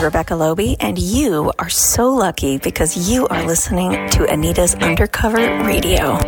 Rebecca Loby, and you are so lucky because you are listening to Anita's Undercover Radio.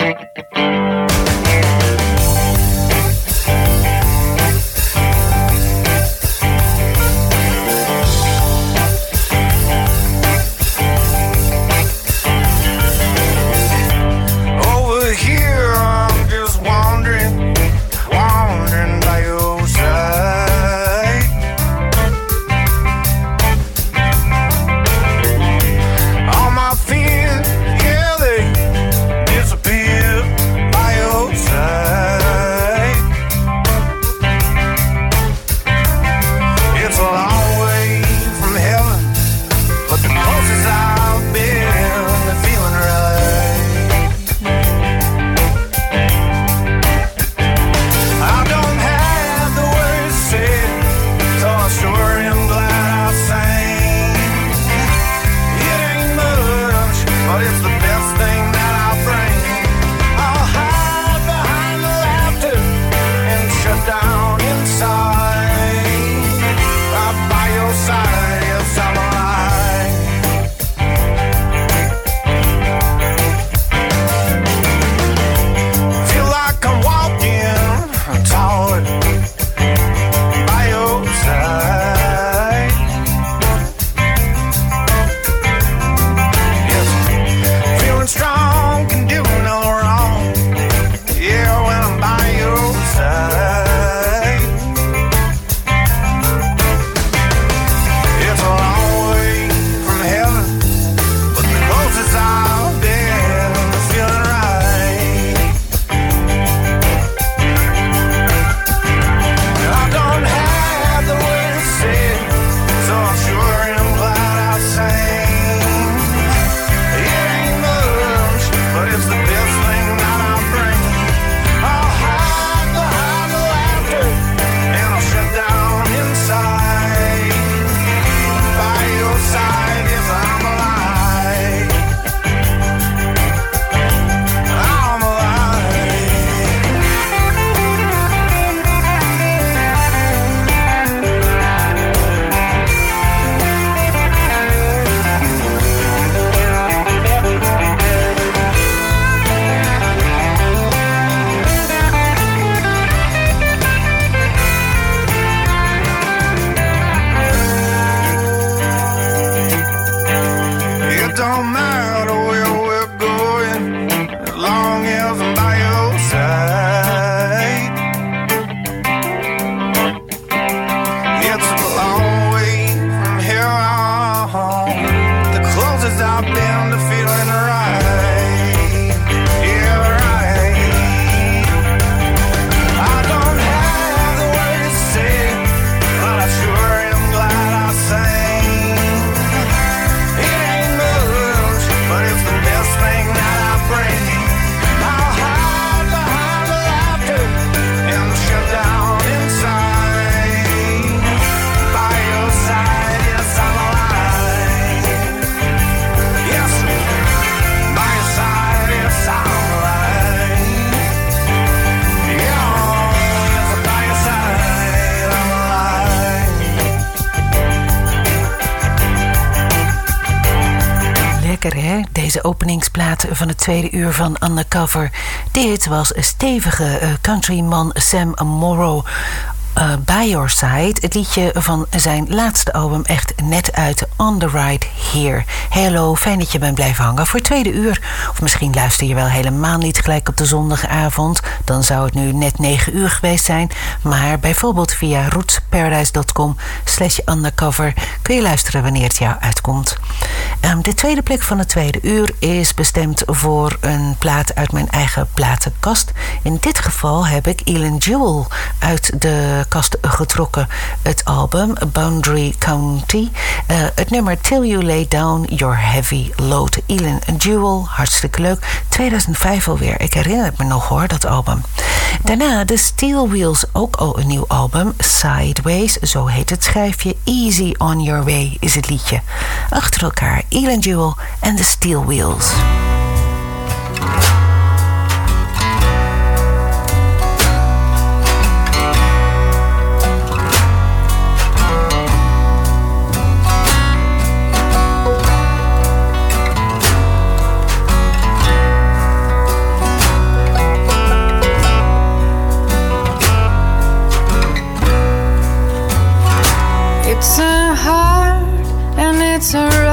Openingsplaat van het tweede uur van Undercover. Dit was stevige uh, countryman Sam Morrow uh, By Your Side. Het liedje van zijn laatste album, echt net uit On The Ride Here. Hallo, fijn dat je bent blijven hangen voor tweede uur. Of misschien luister je wel helemaal niet gelijk op de zondagavond. Dan zou het nu net 9 uur geweest zijn. Maar bijvoorbeeld via rootsparadise.com slash undercover kun je luisteren wanneer het jou uitkomt. Um, de tweede plek van het tweede uur is bestemd voor een plaat uit mijn eigen platenkast. In dit geval heb ik Elin Jewel uit de kast getrokken. Het album Boundary County. Uh, het nummer Till You Lay Down Your Heavy Load. Elin Jewel, hartstikke leuk. 2005 alweer. Ik herinner het me nog hoor, dat album. Daarna de Steel Wheels, ook al een nieuw album. Sideways, zo heet het schrijfje. Easy On Your Way is het liedje. Achter elkaar Elin Jewel en de Steel Wheels. it's a hard and it's a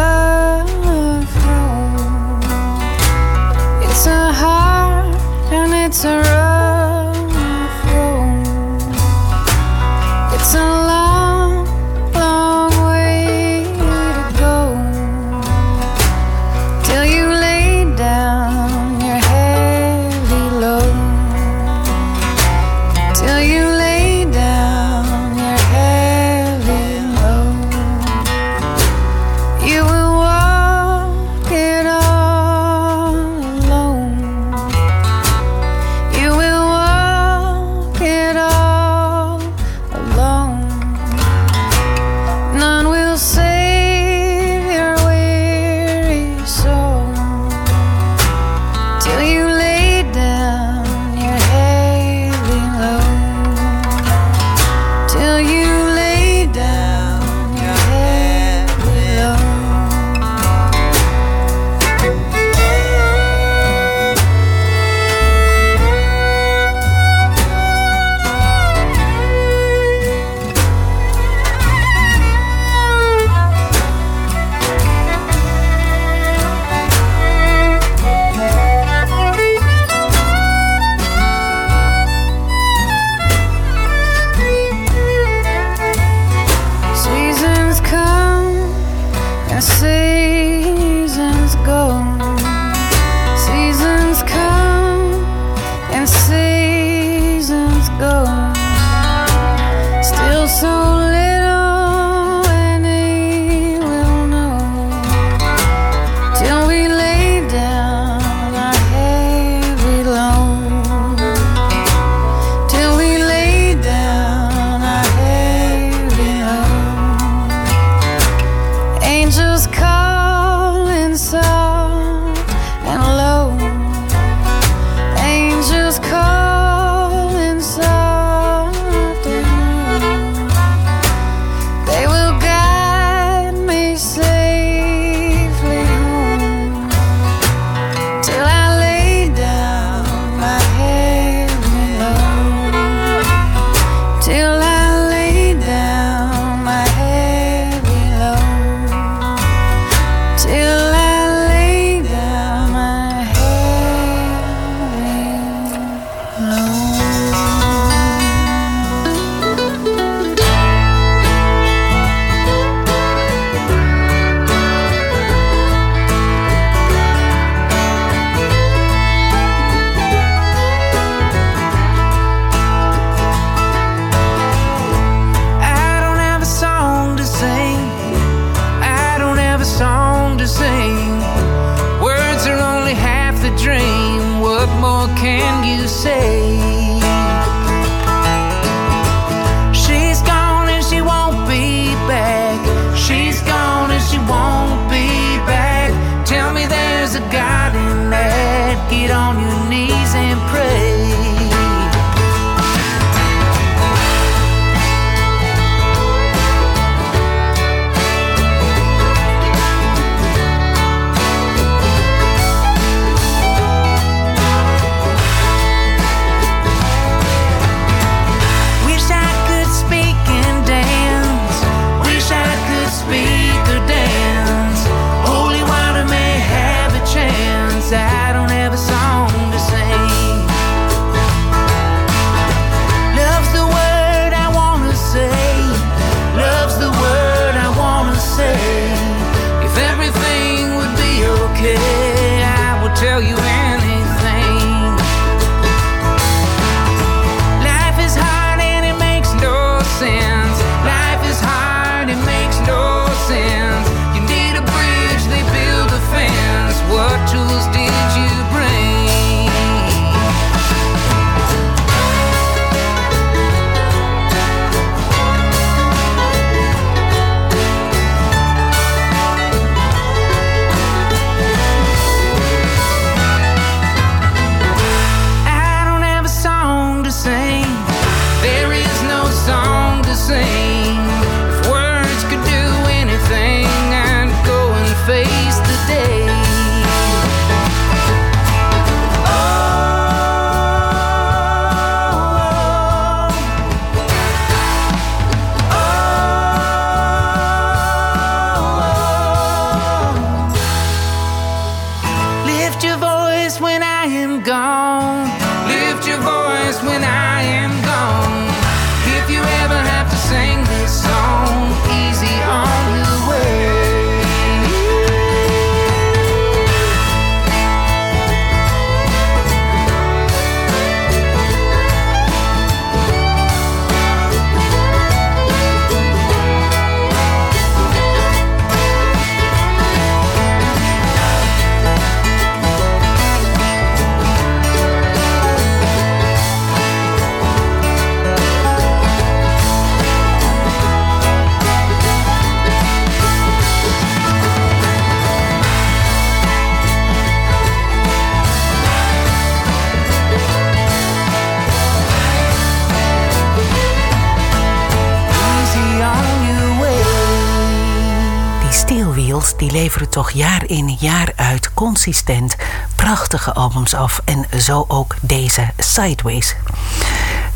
toch jaar in jaar uit consistent prachtige albums af. En zo ook deze Sideways.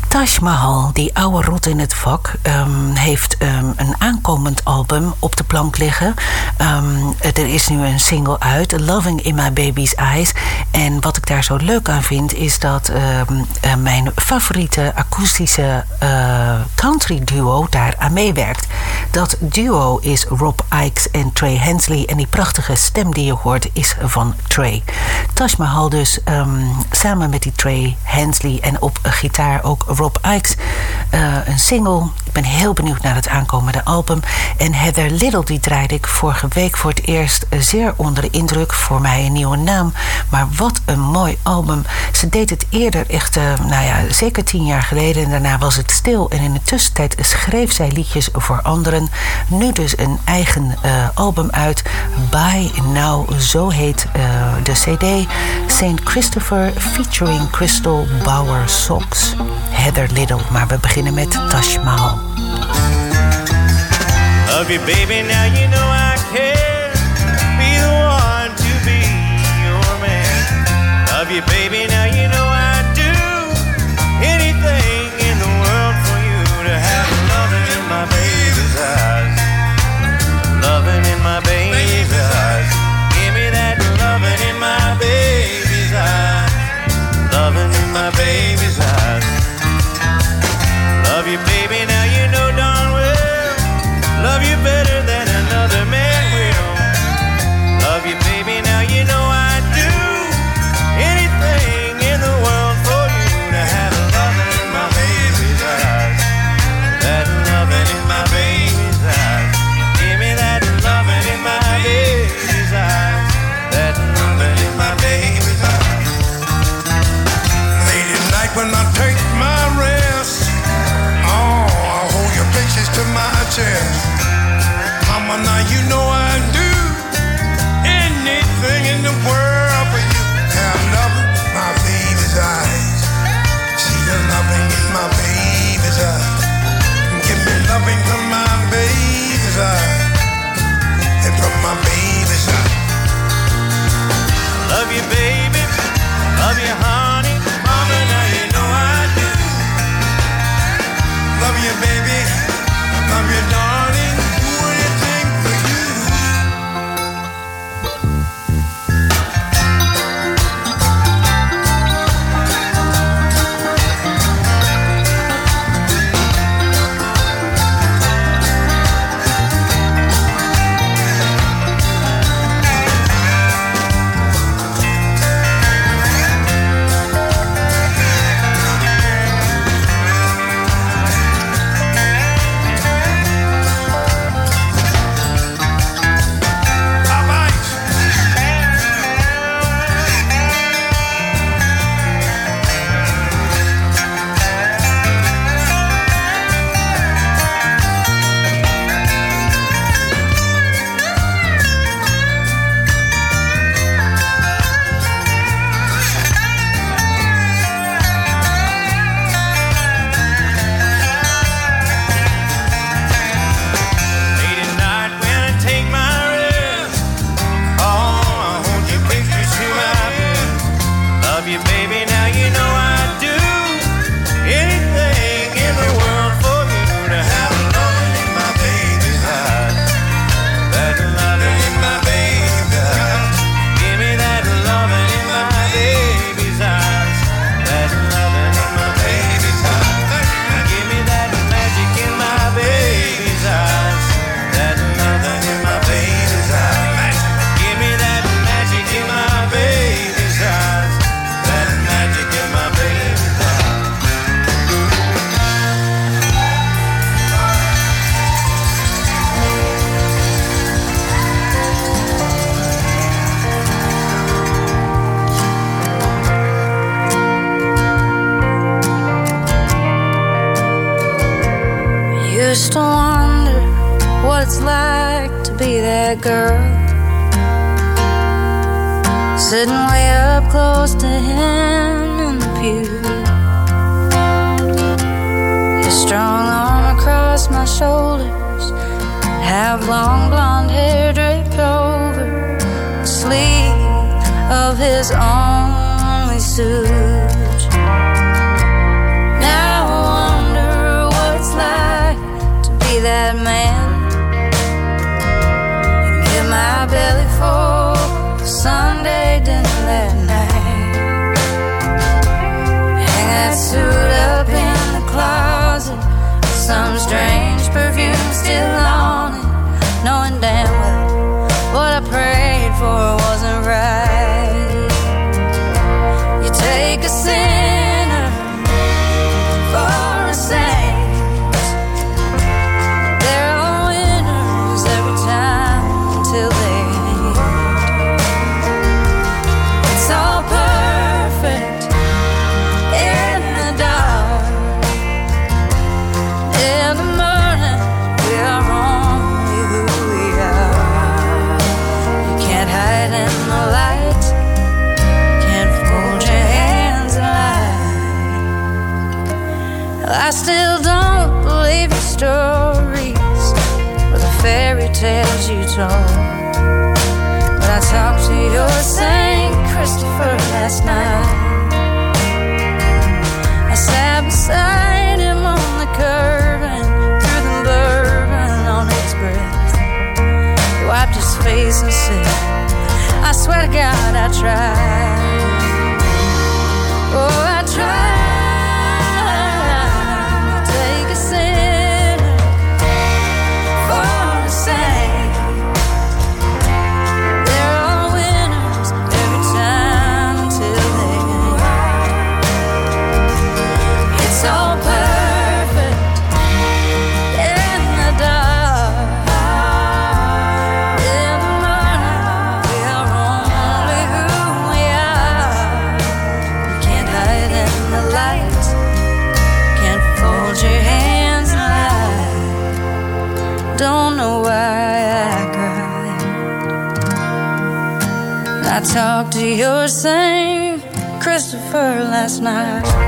Taj Mahal, die oude rot in het vak, um, heeft um, een aankomend album op de plank liggen. Um, er is nu een single uit, Loving in My Baby's Eyes. En wat daar zo leuk aan vind, is dat uh, mijn favoriete akoestische uh, country duo daar aan meewerkt. Dat duo is Rob Ikes en Trey Hensley. En die prachtige stem die je hoort is van Trey. Taj Mahal dus samen met die Trey Hensley en op gitaar ook Rob Ikes. Uh, een single. Ik ben heel benieuwd naar het aankomende album. En Heather Little, die draaide ik vorige week voor het eerst zeer onder de indruk. Voor mij een nieuwe naam. Maar wat een mooi album. Ze deed het eerder echt, uh, nou ja, zeker tien jaar geleden. En daarna was het stil. En in de tussentijd schreef zij liedjes voor anderen. Nu dus een eigen uh, album uit. By Now, zo heet de CD. St. Christopher featuring Crystal Bauer Socks. Heather Little, maar we beginnen met Taj Mahal. Love you baby, now you know I care. Be the one to be your man. Love you baby, that girl sitting way up close to him in the pew. His strong arm across my shoulders, have long blonde hair draped over the sleeve of his only suit. control. But I talked to your St. Christopher last night. I sat beside him on the curb and threw the bourbon on his breath. He wiped his face and said, I swear to God, I tried. Oh, I talked to your saint, Christopher last night.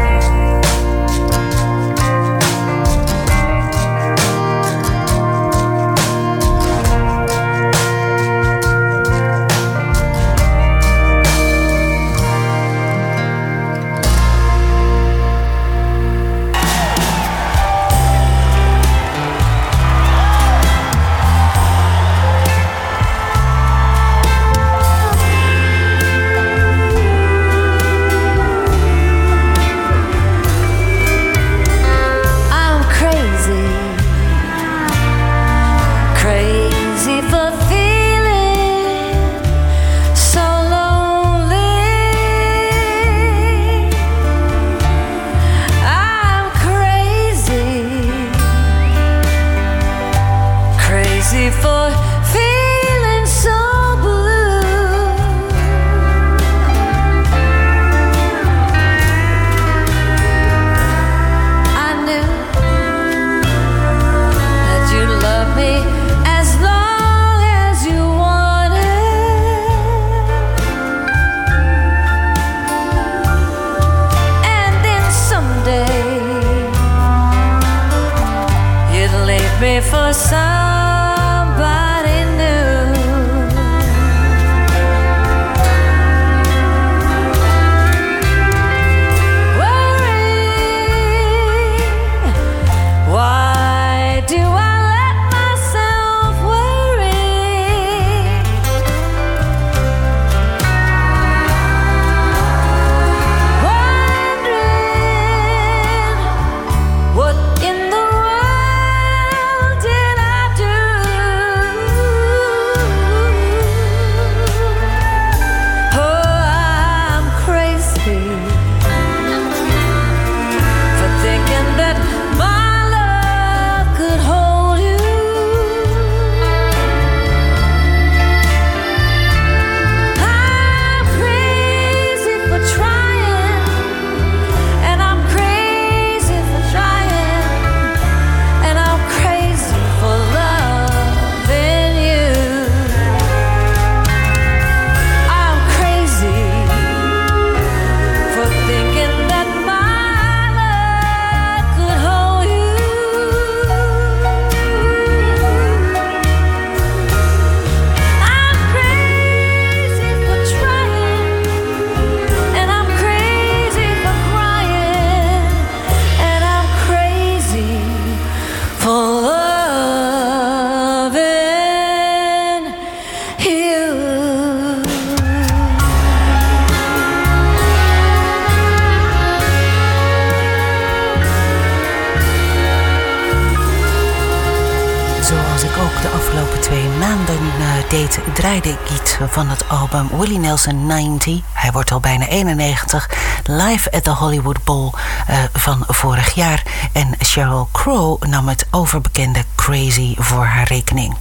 Album Willie Nelson 90. Hij wordt al bijna 91. Live at the Hollywood Bowl uh, van vorig jaar. En Sheryl Crow nam het overbekende Crazy voor haar rekening.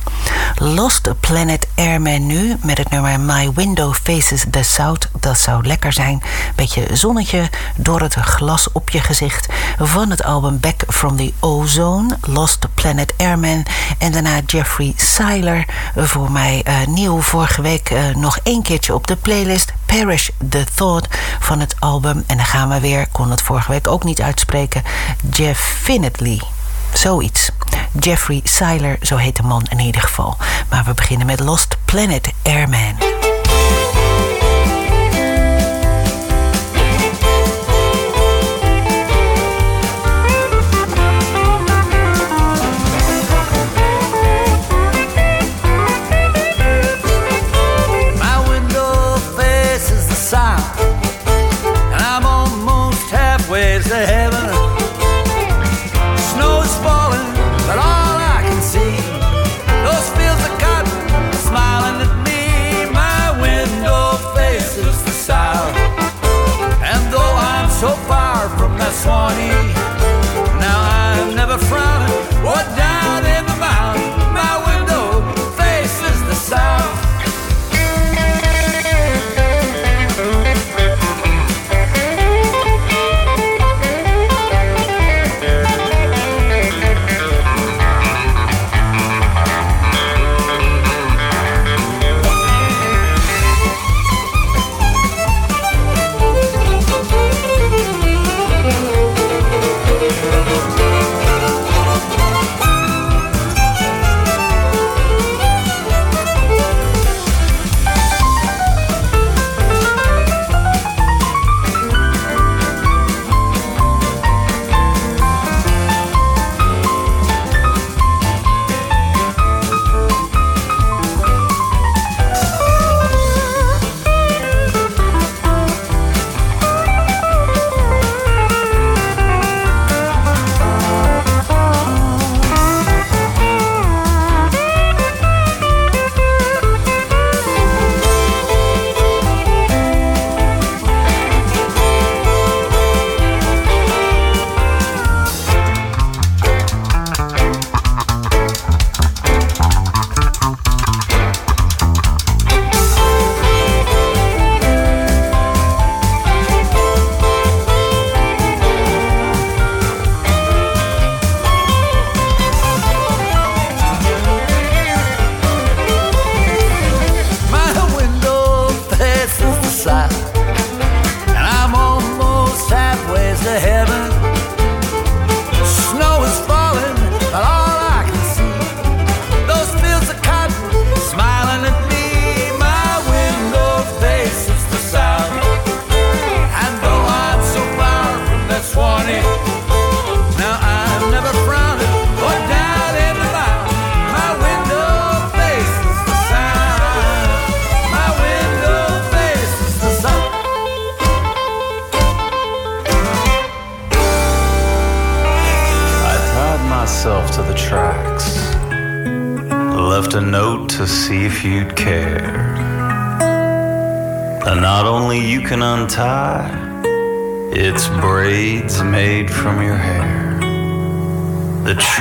Lost Planet Airman nu met het nummer My Window Faces the South. Dat zou lekker zijn. Beetje zonnetje door het glas op je gezicht. Van het album Back from the Ozone. Lost Planet Airman. En daarna Jeffrey Seiler. Voor mij uh, nieuw. Vorige week uh, nog één keertje op de playlist. Perish the Thought van het album. En dan gaan we weer. kon het vorige week ook niet uitspreken. Jeff Finnetley. Zoiets. Jeffrey Seiler, zo heet de man in ieder geval. Maar we beginnen met Lost Planet Airman.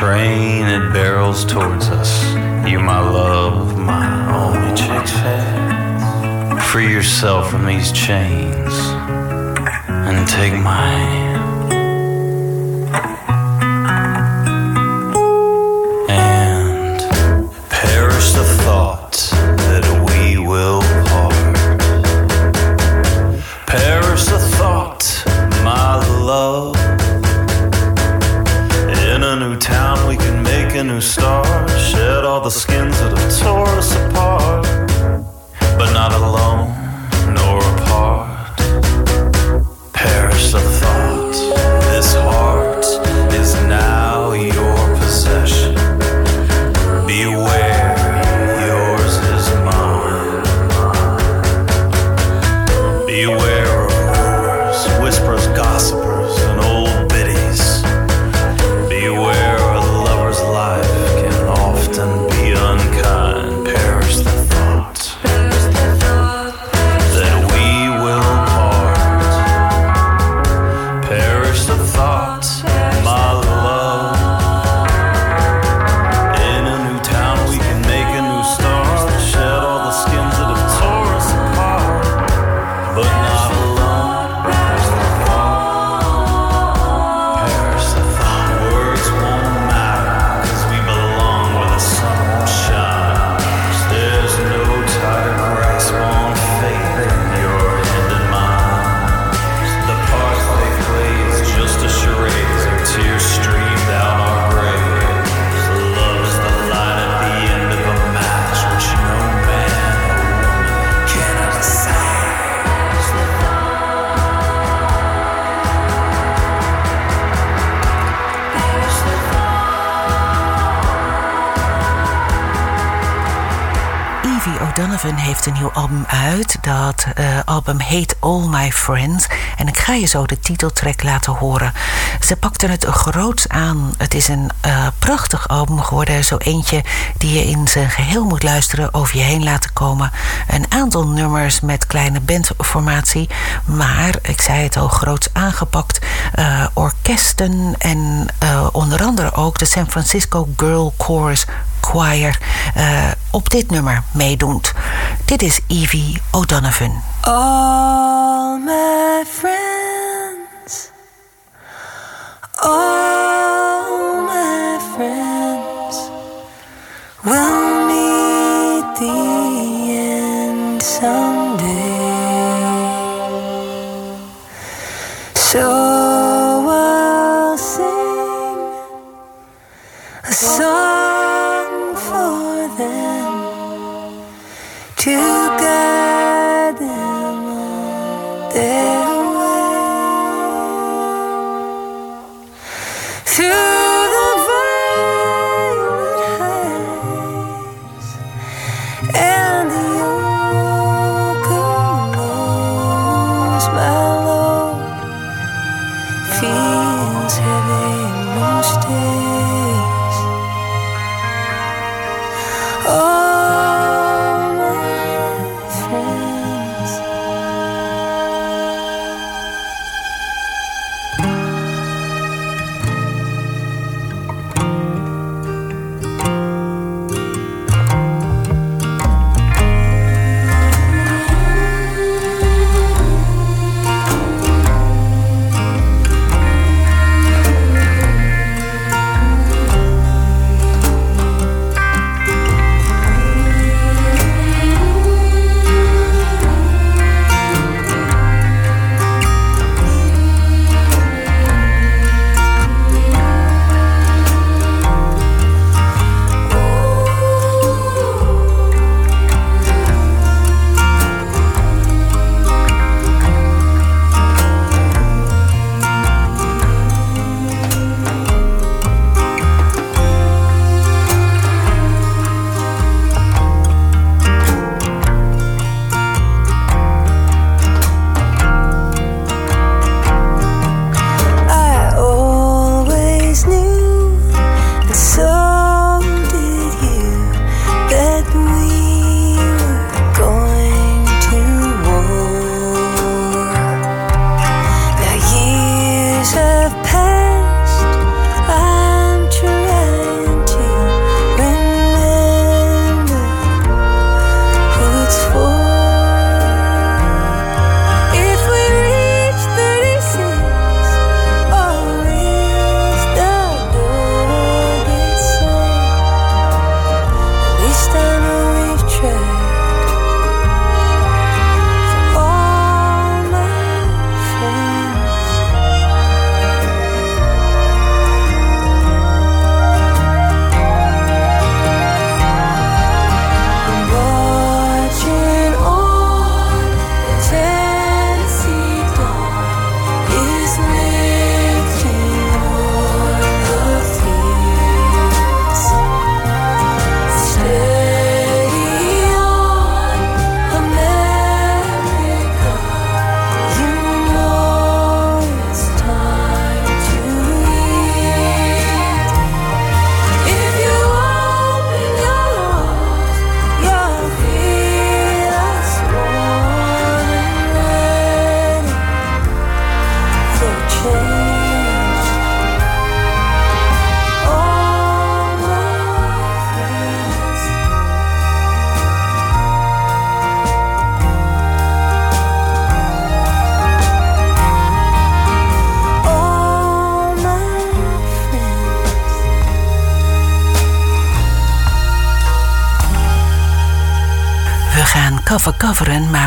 train, it barrels towards us. You, my love, my only chance. Free yourself from these chains and take my hand. Album heet All My Friends. Je zo de titeltrack laten horen. Ze pakte het groots aan. Het is een uh, prachtig album geworden. Zo eentje die je in zijn geheel moet luisteren, over je heen laten komen. Een aantal nummers met kleine bandformatie. Maar, ik zei het al, groots aangepakt. Uh, orkesten en onder andere ook de San Francisco Girl Chorus Choir op dit nummer meedoet. Dit is Evie O'Donovan. All my friends All my friends. Will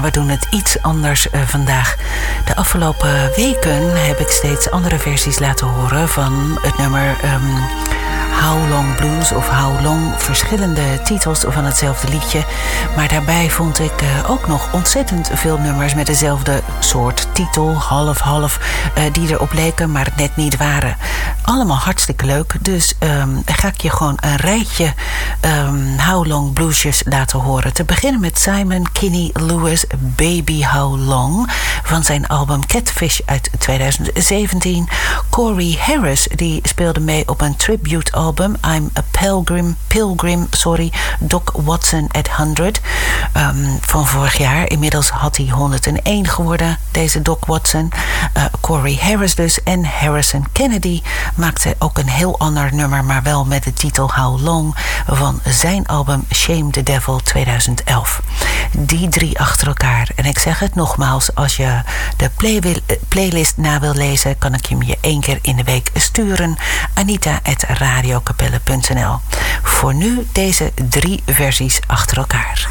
we doen het iets anders eh, vandaag. De afgelopen weken heb ik steeds andere versies laten horen van het nummer ehm, How Long Blues of How Long. Verschillende titels van hetzelfde liedje. Maar daarbij vond ik eh, ook nog ontzettend veel nummers met dezelfde soort titel, half-half, uh, die erop leken, maar net niet waren. Allemaal hartstikke leuk. Dus um, ga ik je gewoon een rijtje um, How Long Bluesjes laten horen. Te beginnen met Simon Kinney Lewis, Baby How Long, van zijn album Catfish uit 2017. Corey Harris, die speelde mee op een tribute album, I'm a Pilgrim, Pilgrim, sorry, Doc Watson at 100, um, van vorig jaar. Inmiddels had hij 101 geworden, deze Doc Watson. Uh, Corey Harris dus en Harrison Kennedy maakte ook een heel ander nummer, maar wel met de titel How Long van zijn album Shame the Devil 2011. Die drie achter elkaar. En ik zeg het nogmaals, als je de play playlist na wil lezen, kan ik hem je één keer in de week sturen. Anita.radiokapelle.nl Voor nu deze drie versies achter elkaar.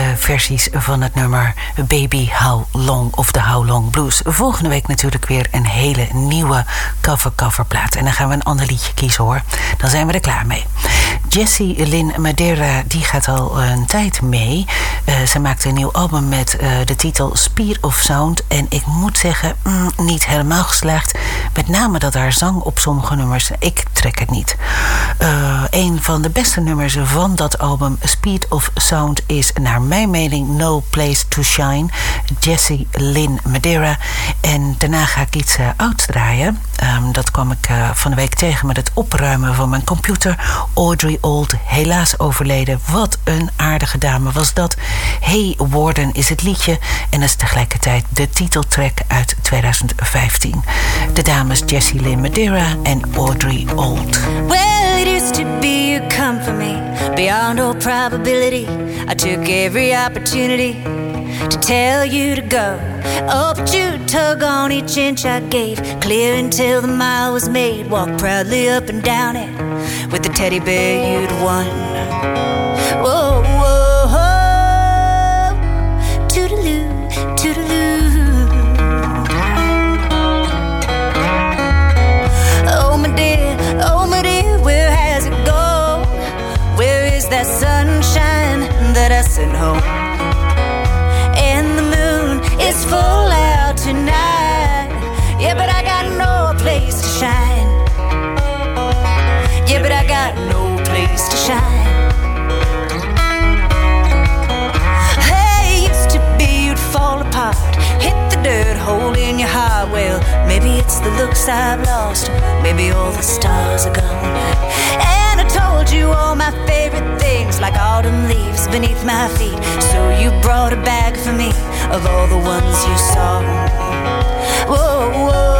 Eh, versies van het nummer Baby How Long of de How Long Blues. Volgende week natuurlijk weer een hele nieuwe cover-coverplaat. En dan gaan we een ander liedje kiezen hoor. Dan zijn we er klaar mee. Jessie Lynn Madeira die gaat al een tijd mee. Uh, ze maakte een nieuw album met uh, de titel Speed of Sound. En ik moet zeggen, mm, niet helemaal geslaagd. Met name dat haar zang op sommige nummers, ik trek het niet. Uh, een van de beste nummers van dat album Speed of Sound is naar mijn mening No Place to Shine. Jessie Lynn Madeira. En daarna ga ik iets ouds draaien. Um, dat kwam ik van de week tegen met het opruimen van mijn computer. Audrey Old, helaas overleden. Wat een aardige dame was dat. Hey Warden is het liedje en is tegelijkertijd de titeltrack uit 2015. De dames Jessie Lynn Madeira en Audrey Old. Well, it used to be you come for me beyond all probability. I took every opportunity to tell you to go. Oh, but you tug on each inch I gave, clear until the mile was made. Walk proudly up and down it with the teddy bear you'd won. Whoa, whoa. I've lost, maybe all the stars are gone. And I told you all my favorite things, like autumn leaves beneath my feet. So you brought a bag for me of all the ones you saw. Whoa, whoa.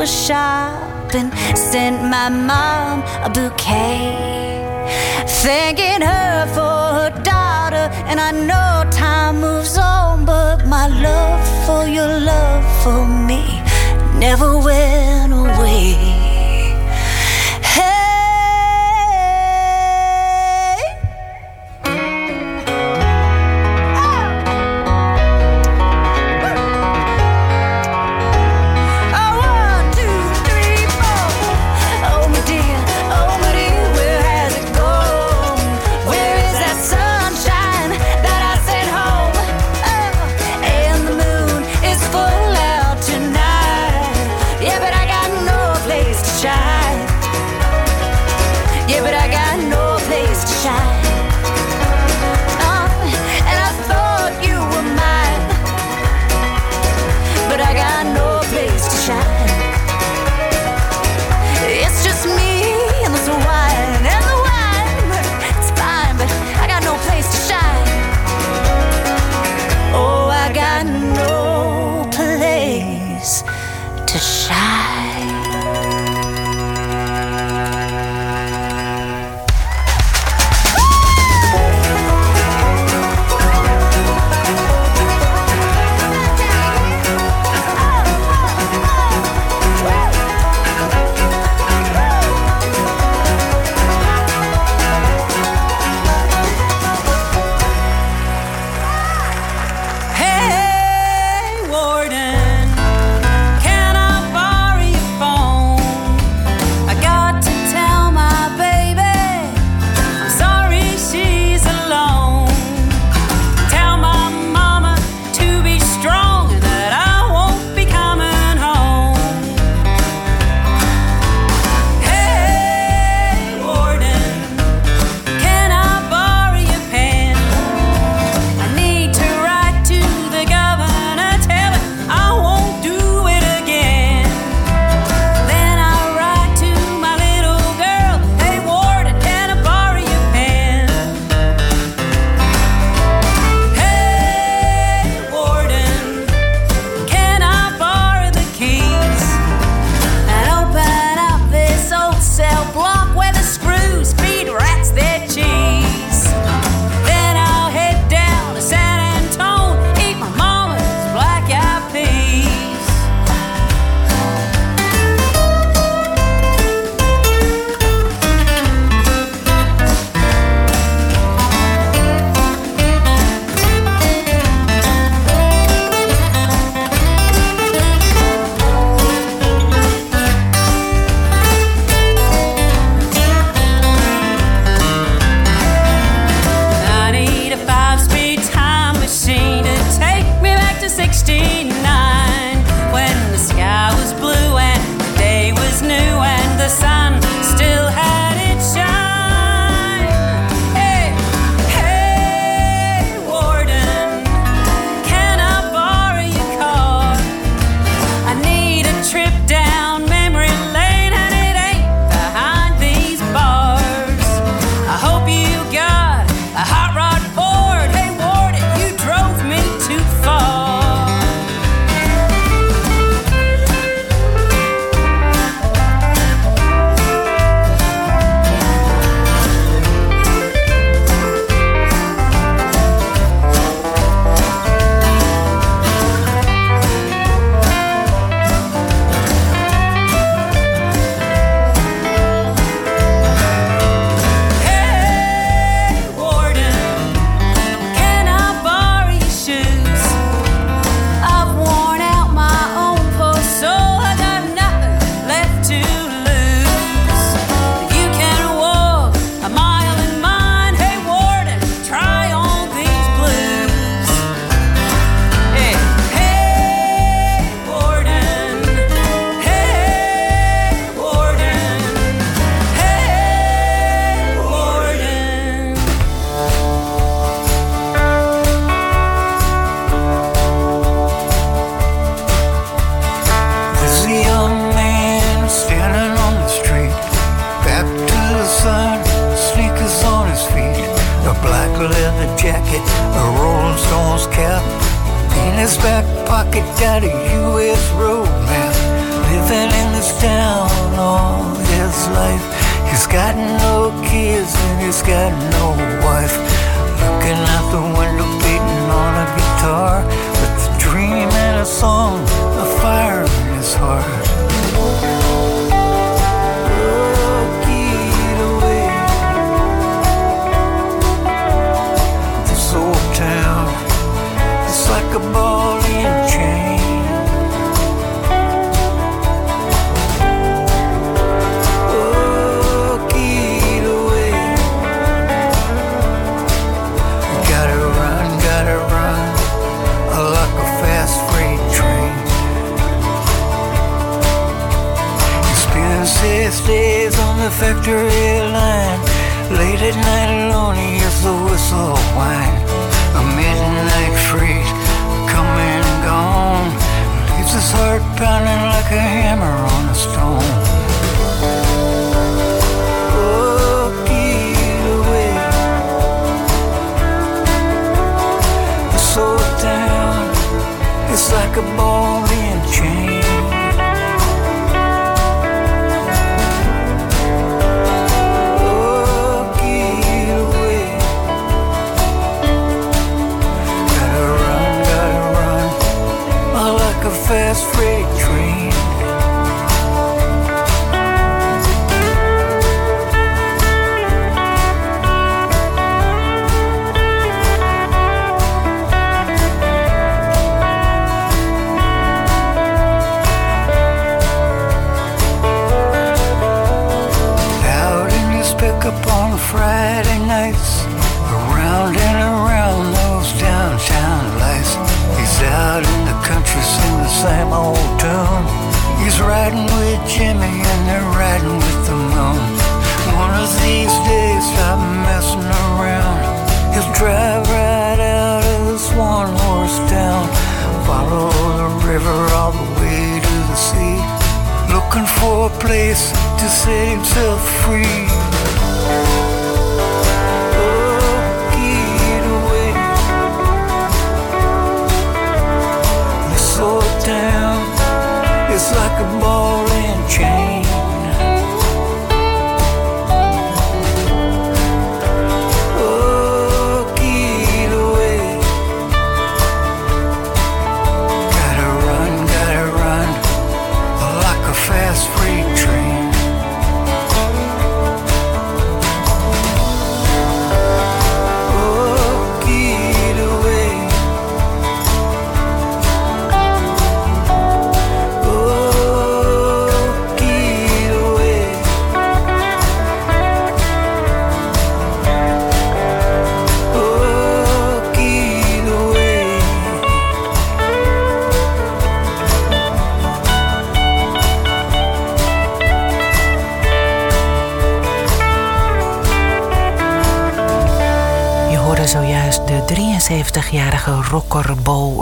Flower shop and sent my mom a bouquet. Thanking her for her daughter, and I know time moves on, but my love for your love for me never went away.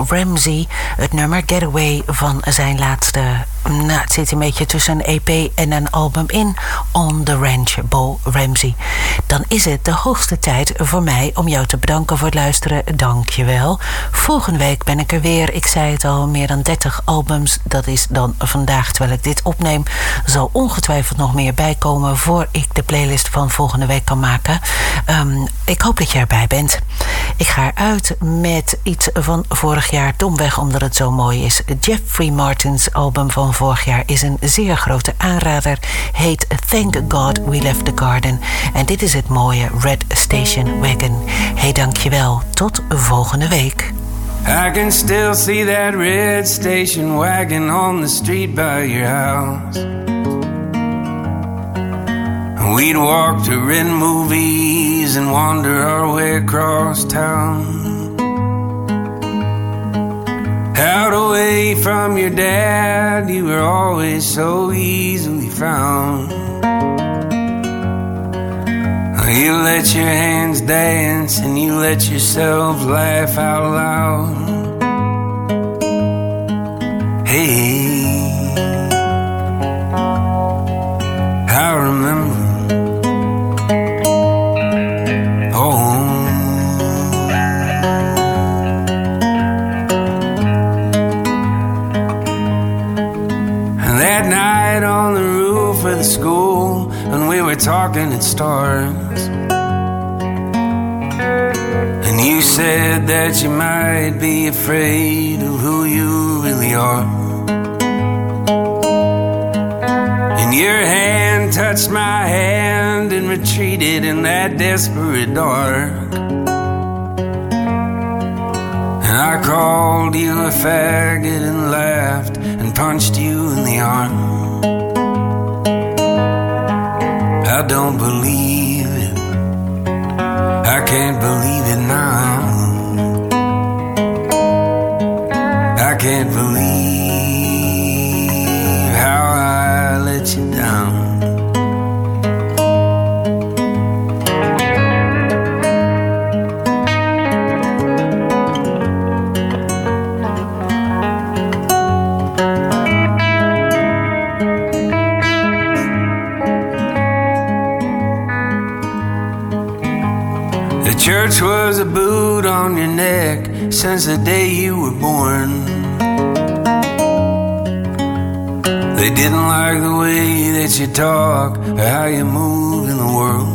Ramsey. Het nummer Getaway van zijn laatste... Nou, het zit een beetje tussen een EP en een album in. On the Ranch, Bo Ramsey. Dan is het de hoogste tijd voor mij om jou te bedanken voor het luisteren. Dank je wel. Volgende week ben ik er weer. Ik zei het al, meer dan 30 albums. Dat is dan vandaag, terwijl ik dit opneem... zal ongetwijfeld nog meer bijkomen... voor ik de playlist van volgende week kan maken. Ehm, ik hoop dat je erbij bent. Ik ga eruit met iets van vorig jaar, domweg omdat het zo mooi is. Jeffrey Martin's album van vorig jaar is een zeer grote aanrader. Heet Thank God We Left the Garden. En dit is het mooie Red Station Wagon. Hey, dankjewel. Tot volgende week. I can still see that red station wagon on the street by your house. We'd walk to rent movies and wander our way across town. Out away from your dad, you were always so easily found. You let your hands dance and you let yourself laugh out loud. Hey, talking at stars. And you said that you might be afraid of who you really are. And your hand touched my hand and retreated in that desperate dark. And I called you a faggot and laughed and punched you in the arm. Don't believe it. I can't believe it now. I can't believe on your neck since the day you were born. They didn't like the way that you talk or how you move in the world.